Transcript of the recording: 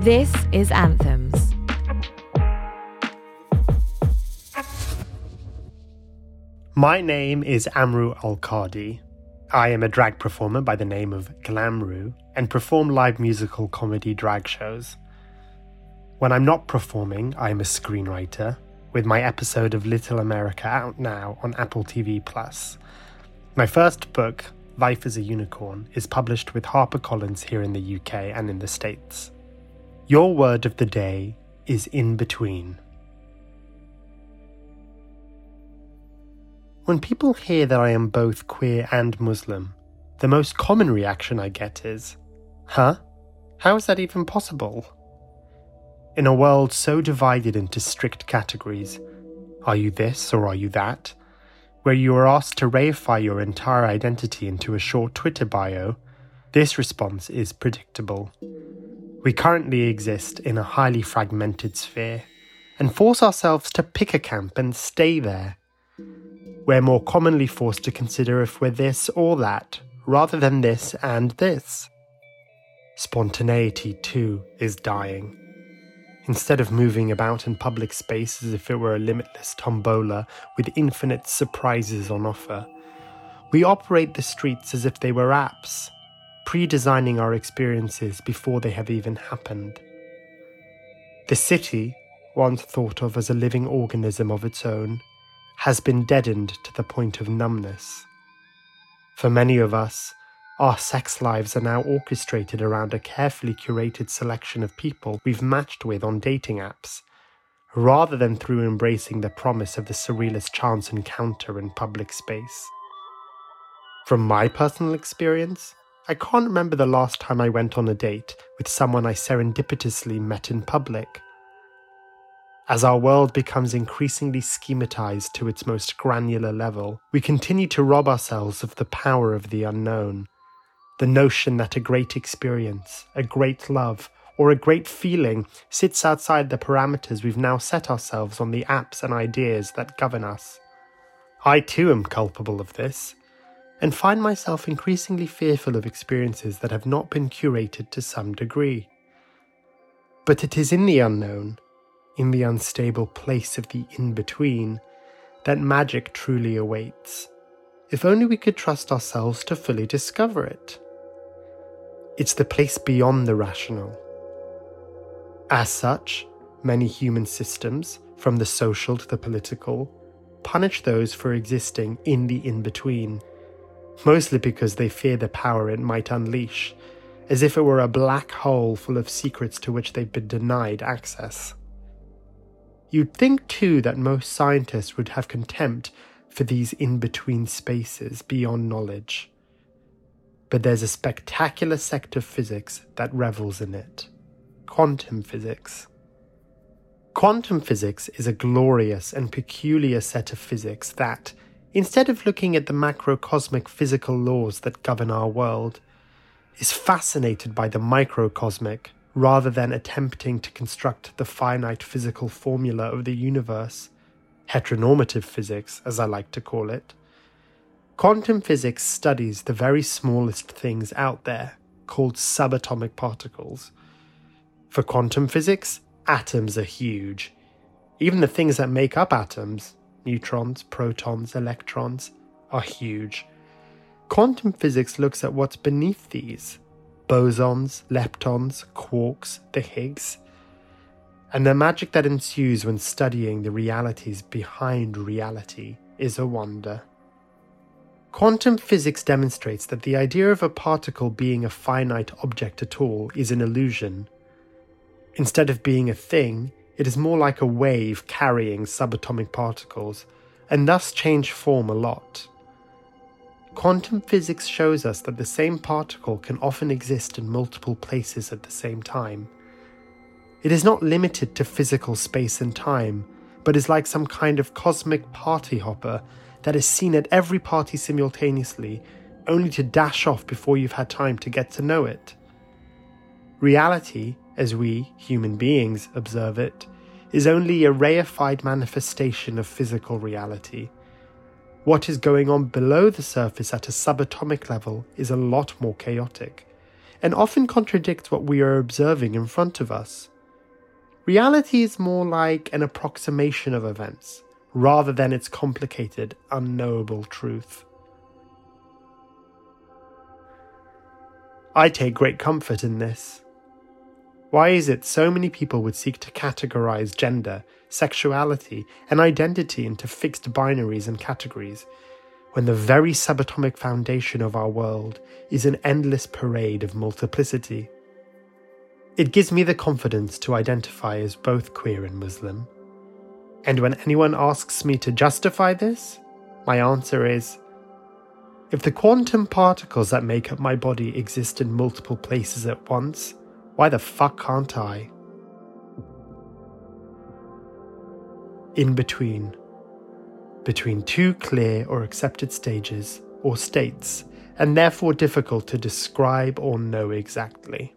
This is Anthems. My name is Amrou Al. I am a drag performer by the name of Glamrou and perform live musical comedy drag shows. When I'm not performing, I'm a screenwriter, with my episode of Little America out now on Apple TV Plus. My first book, Life as a Unicorn, is published with HarperCollins here in the UK and in the States. Your word of the day is in between. When people hear that I am both queer and Muslim, the most common reaction I get is, Huh? How is that even possible? In a world so divided into strict categories, are you this or are you that? Where you are asked to reify your entire identity into a short Twitter bio, this response is predictable. We currently exist in a highly fragmented sphere and force ourselves to pick a camp and stay there. We're more commonly forced to consider if we're this or that, rather than this and this. Spontaneity, too, is dying. Instead of moving about in public space as if it were a limitless tombola with infinite surprises on offer, we operate the streets as if they were apps, pre designing our experiences before they have even happened. The city, once thought of as a living organism of its own, has been deadened to the point of numbness. For many of us, our sex lives are now orchestrated around a carefully curated selection of people we've matched with on dating apps, rather than through embracing the promise of the surrealist chance encounter in public space. From my personal experience, I can't remember the last time I went on a date with someone I serendipitously met in public. As our world becomes increasingly schematized to its most granular level, we continue to rob ourselves of the power of the unknown. The notion that a great experience, a great love, or a great feeling sits outside the parameters we've now set ourselves on the apps and ideas that govern us. I too am culpable of this and find myself increasingly fearful of experiences that have not been curated to some degree. But it is in the unknown, in the unstable place of the in between, that magic truly awaits. If only we could trust ourselves to fully discover it. It's the place beyond the rational. As such, many human systems, from the social to the political, punish those for existing in the in between mostly because they fear the power it might unleash, as if it were a black hole full of secrets to which they've been denied access. You'd think, too, that most scientists would have contempt for these in between spaces beyond knowledge. But there's a spectacular sect of physics that revels in it quantum physics. Quantum physics is a glorious and peculiar set of physics that, instead of looking at the macrocosmic physical laws that govern our world, is fascinated by the microcosmic rather than attempting to construct the finite physical formula of the universe, heteronormative physics, as I like to call it. Quantum physics studies the very smallest things out there, called subatomic particles. For quantum physics, atoms are huge. Even the things that make up atoms, neutrons, protons, electrons, are huge. Quantum physics looks at what's beneath these bosons, leptons, quarks, the Higgs, and the magic that ensues when studying the realities behind reality is a wonder. Quantum physics demonstrates that the idea of a particle being a finite object at all is an illusion. Instead of being a thing, it is more like a wave carrying subatomic particles, and thus change form a lot. Quantum physics shows us that the same particle can often exist in multiple places at the same time. It is not limited to physical space and time, but is like some kind of cosmic party hopper that is seen at every party simultaneously, only to dash off before you've had time to get to know it. Reality, as we, human beings, observe it, is only a reified manifestation of physical reality. What is going on below the surface at a subatomic level is a lot more chaotic, and often contradicts what we are observing in front of us. Reality is more like an approximation of events, rather than its complicated, unknowable truth. I take great comfort in this. Why is it so many people would seek to categorize gender, sexuality, and identity into fixed binaries and categories, when the very subatomic foundation of our world is an endless parade of multiplicity? It gives me the confidence to identify as both queer and Muslim. And when anyone asks me to justify this, my answer is if the quantum particles that make up my body exist in multiple places at once, why the fuck can't I? In between. Between two clear or accepted stages, or states, and therefore difficult to describe or know exactly.